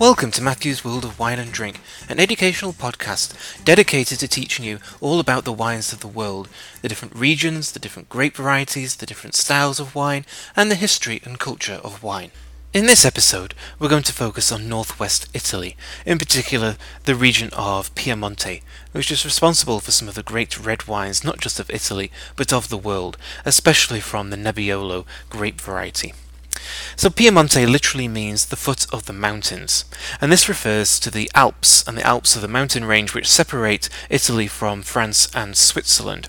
Welcome to Matthew's World of Wine and Drink, an educational podcast dedicated to teaching you all about the wines of the world, the different regions, the different grape varieties, the different styles of wine, and the history and culture of wine. In this episode, we're going to focus on northwest Italy, in particular the region of Piemonte, which is responsible for some of the great red wines not just of Italy, but of the world, especially from the Nebbiolo grape variety. So Piemonte literally means the foot of the mountains, and this refers to the Alps, and the Alps are the mountain range which separate Italy from France and Switzerland.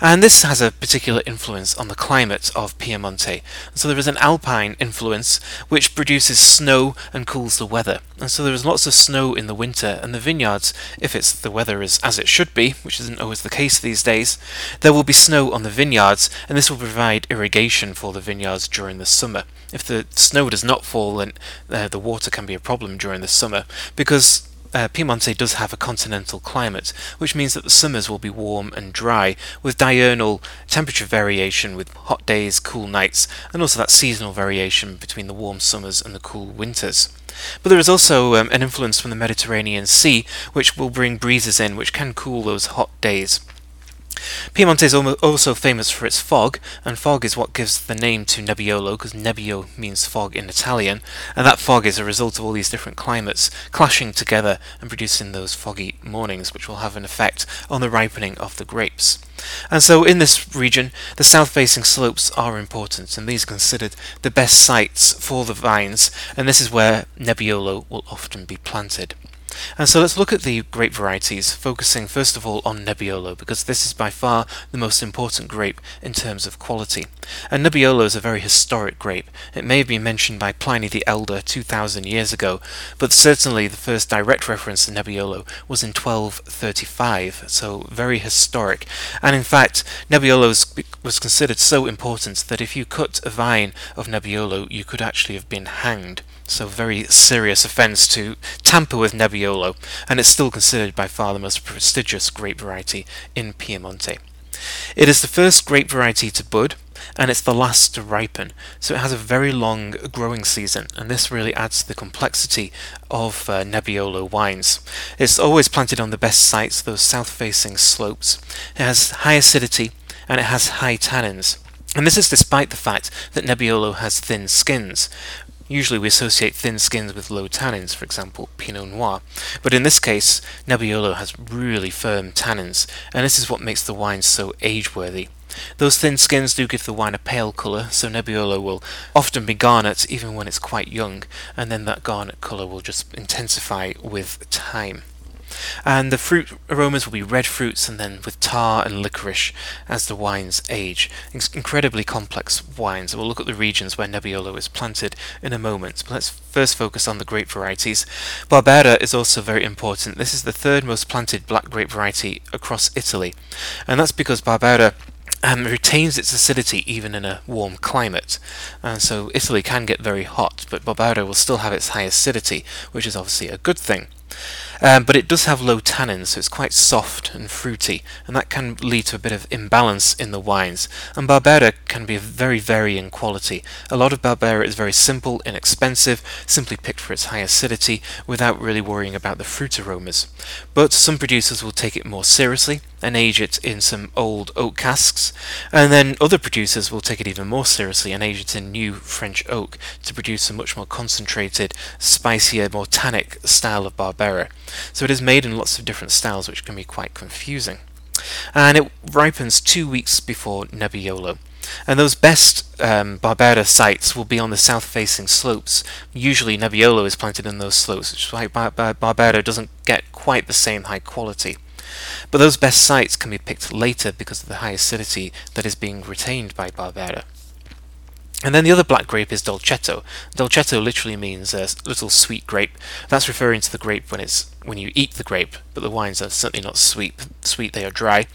And this has a particular influence on the climate of Piemonte. So there is an alpine influence which produces snow and cools the weather. And so there is lots of snow in the winter, and the vineyards, if it's the weather is as it should be, which isn't always the case these days, there will be snow on the vineyards, and this will provide irrigation for the vineyards during the summer. If the snow does not fall, then uh, the water can be a problem during the summer because uh, Piemonte does have a continental climate, which means that the summers will be warm and dry, with diurnal temperature variation with hot days, cool nights, and also that seasonal variation between the warm summers and the cool winters. But there is also um, an influence from the Mediterranean Sea, which will bring breezes in, which can cool those hot days. Piemonte is also famous for its fog, and fog is what gives the name to Nebbiolo, because Nebbio means fog in Italian, and that fog is a result of all these different climates clashing together and producing those foggy mornings, which will have an effect on the ripening of the grapes. And so in this region, the south-facing slopes are important, and these are considered the best sites for the vines, and this is where Nebbiolo will often be planted. And so let's look at the grape varieties, focusing first of all on Nebbiolo, because this is by far the most important grape in terms of quality. And Nebbiolo is a very historic grape. It may have been mentioned by Pliny the Elder 2000 years ago, but certainly the first direct reference to Nebbiolo was in 1235, so very historic. And in fact, Nebbiolo was considered so important that if you cut a vine of Nebbiolo, you could actually have been hanged. So very serious offence to tamper with Nebbiolo, and it's still considered by far the most prestigious grape variety in Piemonte. It is the first grape variety to bud, and it's the last to ripen, so it has a very long growing season, and this really adds to the complexity of uh, Nebbiolo wines. It's always planted on the best sites, those south-facing slopes. It has high acidity, and it has high tannins. And this is despite the fact that Nebbiolo has thin skins, Usually we associate thin skins with low tannins, for example, Pinot Noir, but in this case, Nebbiolo has really firm tannins, and this is what makes the wine so age-worthy. Those thin skins do give the wine a pale colour, so Nebbiolo will often be garnet even when it's quite young, and then that garnet colour will just intensify with time. And the fruit aromas will be red fruits and then with tar and licorice as the wines age. It's incredibly complex wines. We'll look at the regions where Nebbiolo is planted in a moment. But let's first focus on the grape varieties. Barbera is also very important. This is the third most planted black grape variety across Italy. And that's because Barbera um, retains its acidity even in a warm climate. And so Italy can get very hot, but Barbera will still have its high acidity, which is obviously a good thing. Um, but it does have low tannins, so it's quite soft and fruity, and that can lead to a bit of imbalance in the wines. And Barbera can be very varying quality. A lot of Barbera is very simple, inexpensive, simply picked for its high acidity, without really worrying about the fruit aromas. But some producers will take it more seriously and age it in some old oak casks, and then other producers will take it even more seriously and age it in new French oak to produce a much more concentrated, spicier, more tannic style of Barbera. So it is made in lots of different styles, which can be quite confusing. And it ripens two weeks before Nebbiolo. And those best um, Barbera sites will be on the south-facing slopes. Usually Nebbiolo is planted in those slopes, which is why Bar- Bar- Barbera doesn't get quite the same high quality. But those best sites can be picked later because of the high acidity that is being retained by Barbera. And then the other black grape is dolcetto. Dolcetto literally means a little sweet grape. That's referring to the grape when it's when you eat the grape, but the wines are certainly not sweet. Sweet, they are dry.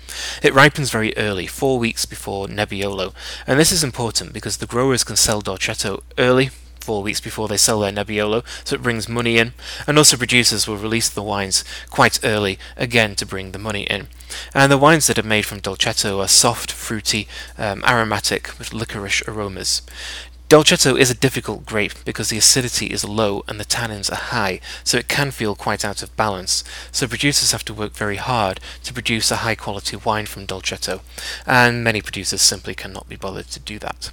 It ripens very early, four weeks before Nebbiolo, and this is important because the growers can sell dolcetto early four weeks before they sell their Nebbiolo, so it brings money in. And also producers will release the wines quite early, again to bring the money in. And the wines that are made from Dolcetto are soft, fruity, um, aromatic, with licorice aromas. Dolcetto is a difficult grape because the acidity is low and the tannins are high, so it can feel quite out of balance. So producers have to work very hard to produce a high quality wine from Dolcetto, and many producers simply cannot be bothered to do that.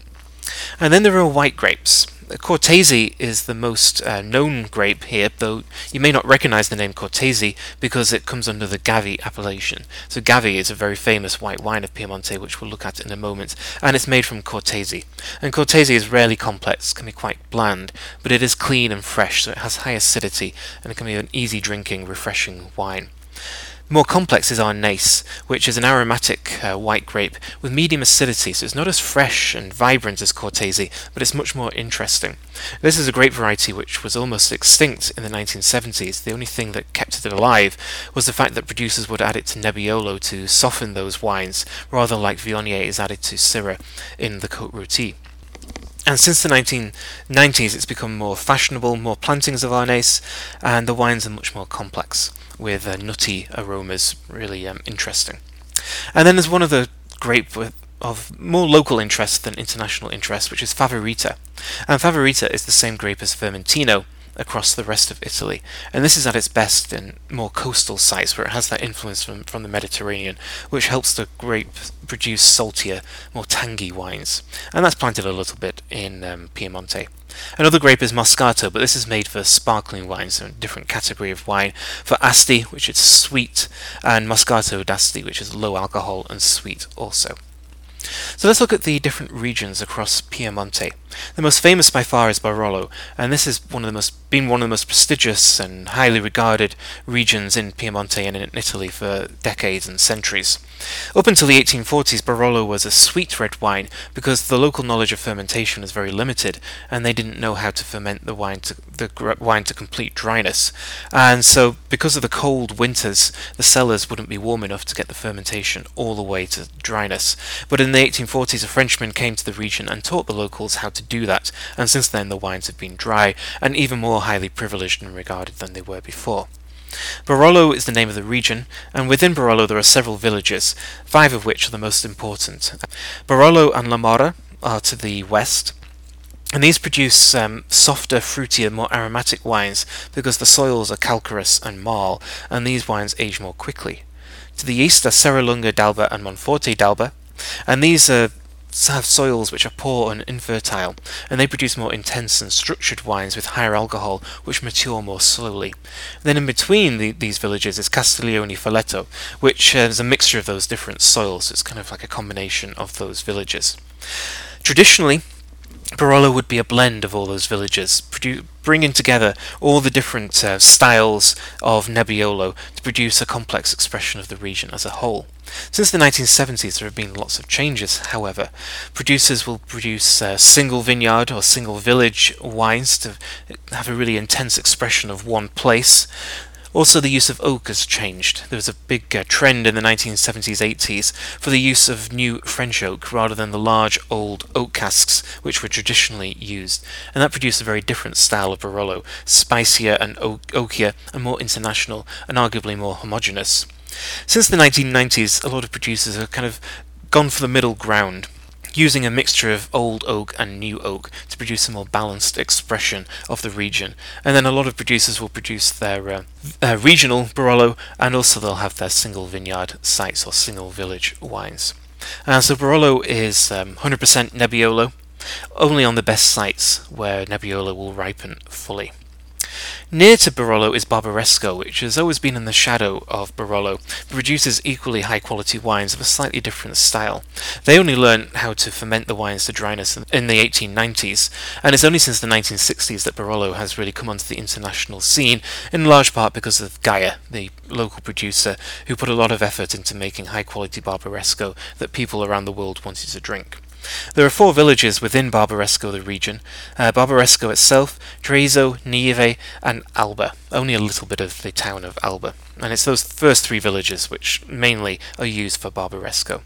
And then there are white grapes. Cortese is the most uh, known grape here, though you may not recognize the name Cortese because it comes under the Gavi appellation. So Gavi is a very famous white wine of Piemonte, which we'll look at in a moment, and it's made from Cortese. And Cortese is rarely complex, can be quite bland, but it is clean and fresh, so it has high acidity, and it can be an easy drinking, refreshing wine. More complex is Arneis, which is an aromatic uh, white grape with medium acidity, so it's not as fresh and vibrant as Cortese, but it's much more interesting. This is a grape variety which was almost extinct in the 1970s. The only thing that kept it alive was the fact that producers would add it to Nebbiolo to soften those wines, rather like Viognier is added to Syrah in the Côte Rôtie. And since the 1990s, it's become more fashionable, more plantings of Arneis, and the wines are much more complex with uh, nutty aromas, really um, interesting. And then there's one of the grape with, of more local interest than international interest, which is Favorita. And Favorita is the same grape as Vermentino, across the rest of Italy. And this is at its best in more coastal sites where it has that influence from, from the Mediterranean, which helps the grape produce saltier, more tangy wines. And that's planted a little bit in um, Piemonte. Another grape is Moscato, but this is made for sparkling wines, so a different category of wine. For Asti, which is sweet, and Moscato d'Asti, which is low alcohol and sweet also. So let's look at the different regions across Piemonte. The most famous by far is Barolo, and this is one of the most been one of the most prestigious and highly regarded regions in Piemonte and in Italy for decades and centuries. Up until the 1840s, Barolo was a sweet red wine because the local knowledge of fermentation was very limited, and they didn't know how to ferment the wine to the wine to complete dryness. And so, because of the cold winters, the cellars wouldn't be warm enough to get the fermentation all the way to dryness. But in the 1840s, a Frenchman came to the region and taught the locals how to do that, and since then the wines have been dry and even more more highly privileged and regarded than they were before. Barolo is the name of the region, and within Barolo there are several villages, five of which are the most important. Barolo and La Morra are to the west, and these produce um, softer, fruitier, more aromatic wines because the soils are calcareous and marl, and these wines age more quickly. To the east are Serralunga d'Alba and Monforte d'Alba, and these are have soils which are poor and infertile, and they produce more intense and structured wines with higher alcohol, which mature more slowly. Then in between the, these villages is Castiglione Falletto, which uh, is a mixture of those different soils. It's kind of like a combination of those villages. Traditionally, Barolo would be a blend of all those villages, produ- bringing together all the different uh, styles of Nebbiolo to produce a complex expression of the region as a whole. Since the 1970s, there have been lots of changes, however. Producers will produce uh, single vineyard or single village wines to have a really intense expression of one place. Also, the use of oak has changed. There was a big uh, trend in the 1970s 80s for the use of new French oak rather than the large old oak casks which were traditionally used, and that produced a very different style of Barolo, spicier and oak- oakier and more international and arguably more homogeneous. Since the 1990s, a lot of producers have kind of gone for the middle ground using a mixture of old oak and new oak to produce a more balanced expression of the region. And then a lot of producers will produce their uh, regional Barolo and also they'll have their single vineyard sites or single village wines. Uh, so Barolo is um, 100% Nebbiolo, only on the best sites where Nebbiolo will ripen fully. Near to Barolo is Barbaresco, which has always been in the shadow of Barolo, but produces equally high quality wines of a slightly different style. They only learned how to ferment the wines to dryness in the 1890s, and it's only since the 1960s that Barolo has really come onto the international scene, in large part because of Gaja, the local producer, who put a lot of effort into making high quality Barbaresco that people around the world wanted to drink. There are four villages within Barbaresco, the region uh, Barbaresco itself, Treiso, Neive, and Alba, only a little bit of the town of Alba. And it's those first three villages which mainly are used for Barbaresco.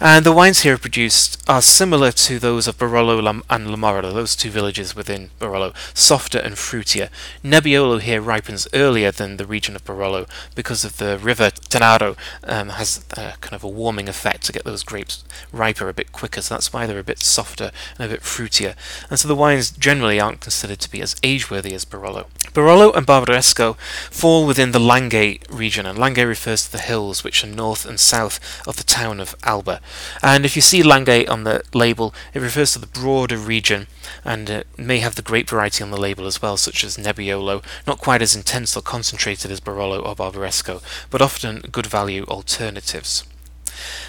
And the wines here produced are similar to those of Barolo and Lamorolo, those two villages within Barolo, softer and fruitier. Nebbiolo here ripens earlier than the region of Barolo because of the river Tanaro um, has a, kind of a warming effect to get those grapes riper a bit quicker, so that's why they're a bit softer and a bit fruitier. And so the wines generally aren't considered to be as age-worthy as Barolo. Barolo and Barbaresco fall within the Langhe region, and Langhe refers to the hills which are north and south of the town of Alba. And if you see Langhe on the label, it refers to the broader region and it may have the grape variety on the label as well, such as Nebbiolo, not quite as intense or concentrated as Barolo or Barbaresco, but often good value alternatives.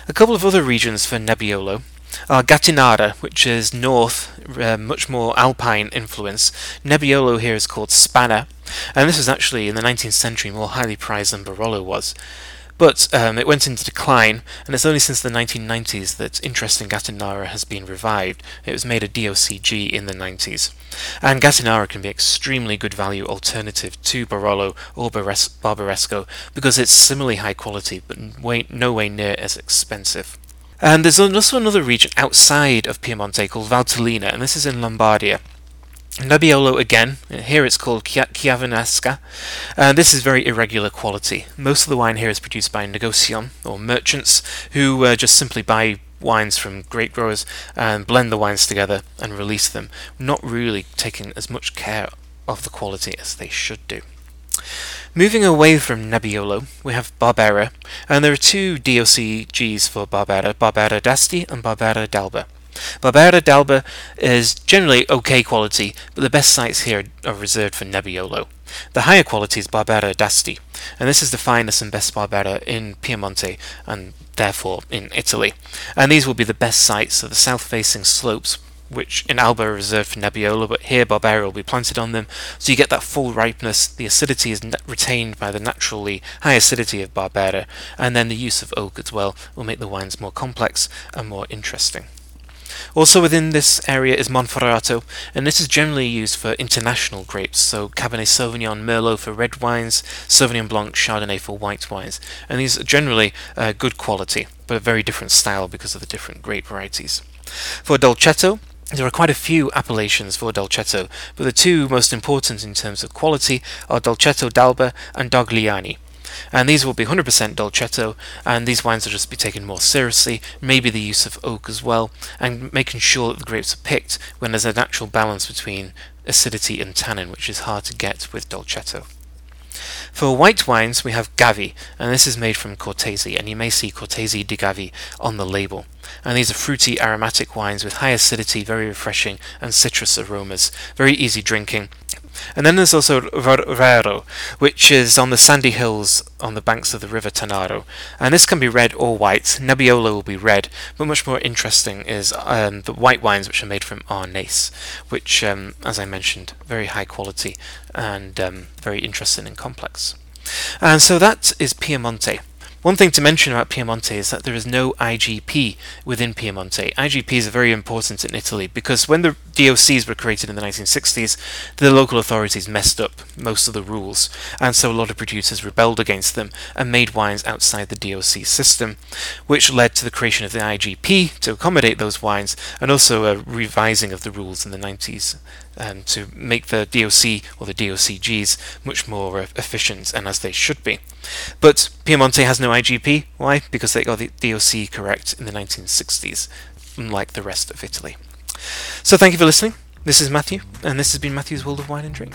A couple of other regions for Nebbiolo are Gattinara, which is north, uh, much more alpine influence. Nebbiolo here is called Spanna, and this was actually in the 19th century more highly prized than Barolo was. But um, it went into decline, and it's only since the 1990s that interest in Gattinara has been revived. It was made a DOCG in the 90s. And Gattinara can be extremely good value alternative to Barolo or Barbaresco because it's similarly high quality but way, no way near as expensive. And there's also another region outside of Piemonte called Valtellina, and this is in Lombardia. Nebbiolo again, here it's called Chiavenasca, and this is very irregular quality. Most of the wine here is produced by negociant, or merchants, who uh, just simply buy wines from grape growers and blend the wines together and release them, not really taking as much care of the quality as they should do. Moving away from Nebbiolo, we have Barbera, and there are two DOCGs for Barbera, Barbera d'Asti and Barbera d'Alba. Barbera d'Alba is generally okay quality, but the best sites here are reserved for Nebbiolo. The higher quality is Barbera d'Asti, and this is the finest and best Barbera in Piemonte and therefore in Italy. And these will be the best sites of the south-facing slopes which in Alba are reserved for Nebbiolo, but here Barbera will be planted on them, so you get that full ripeness. The acidity is retained by the naturally high acidity of Barbera, and then the use of oak as well will make the wines more complex and more interesting. Also within this area is Monferrato, and this is generally used for international grapes, so Cabernet Sauvignon, Merlot for red wines, Sauvignon Blanc, Chardonnay for white wines, and these are generally uh, good quality, but a very different style because of the different grape varieties. For Dolcetto, there are quite a few appellations for Dolcetto, but the two most important in terms of quality are Dolcetto d'Alba and Dogliani and these will be 100% dolcetto and these wines will just be taken more seriously maybe the use of oak as well and making sure that the grapes are picked when there's a natural balance between acidity and tannin which is hard to get with dolcetto for white wines, we have Gavi, and this is made from Cortese, and you may see Cortese di Gavi on the label. And these are fruity, aromatic wines with high acidity, very refreshing, and citrus aromas. Very easy drinking, and then there's also Roero, which is on the sandy hills on the banks of the river Tanaro. And this can be red or white. Nebbiolo will be red, but much more interesting is um, the white wines which are made from Arneis, which, um, as I mentioned, very high quality and um, very interesting and complex. And so that is Piemonte. One thing to mention about Piemonte is that there is no IGP within Piemonte. IGPs are very important in Italy because when the DOCs were created in the 1960s, the local authorities messed up most of the rules, and so a lot of producers rebelled against them and made wines outside the DOC system, which led to the creation of the IGP to accommodate those wines and also a revising of the rules in the 90s um, to make the DOC or the DOCGs much more efficient and as they should be. But Piemonte has no IGP. Why? Because they got the DOC correct in the 1960s, unlike the rest of Italy. So thank you for listening. This is Matthew, and this has been Matthew's World of Wine and Drink.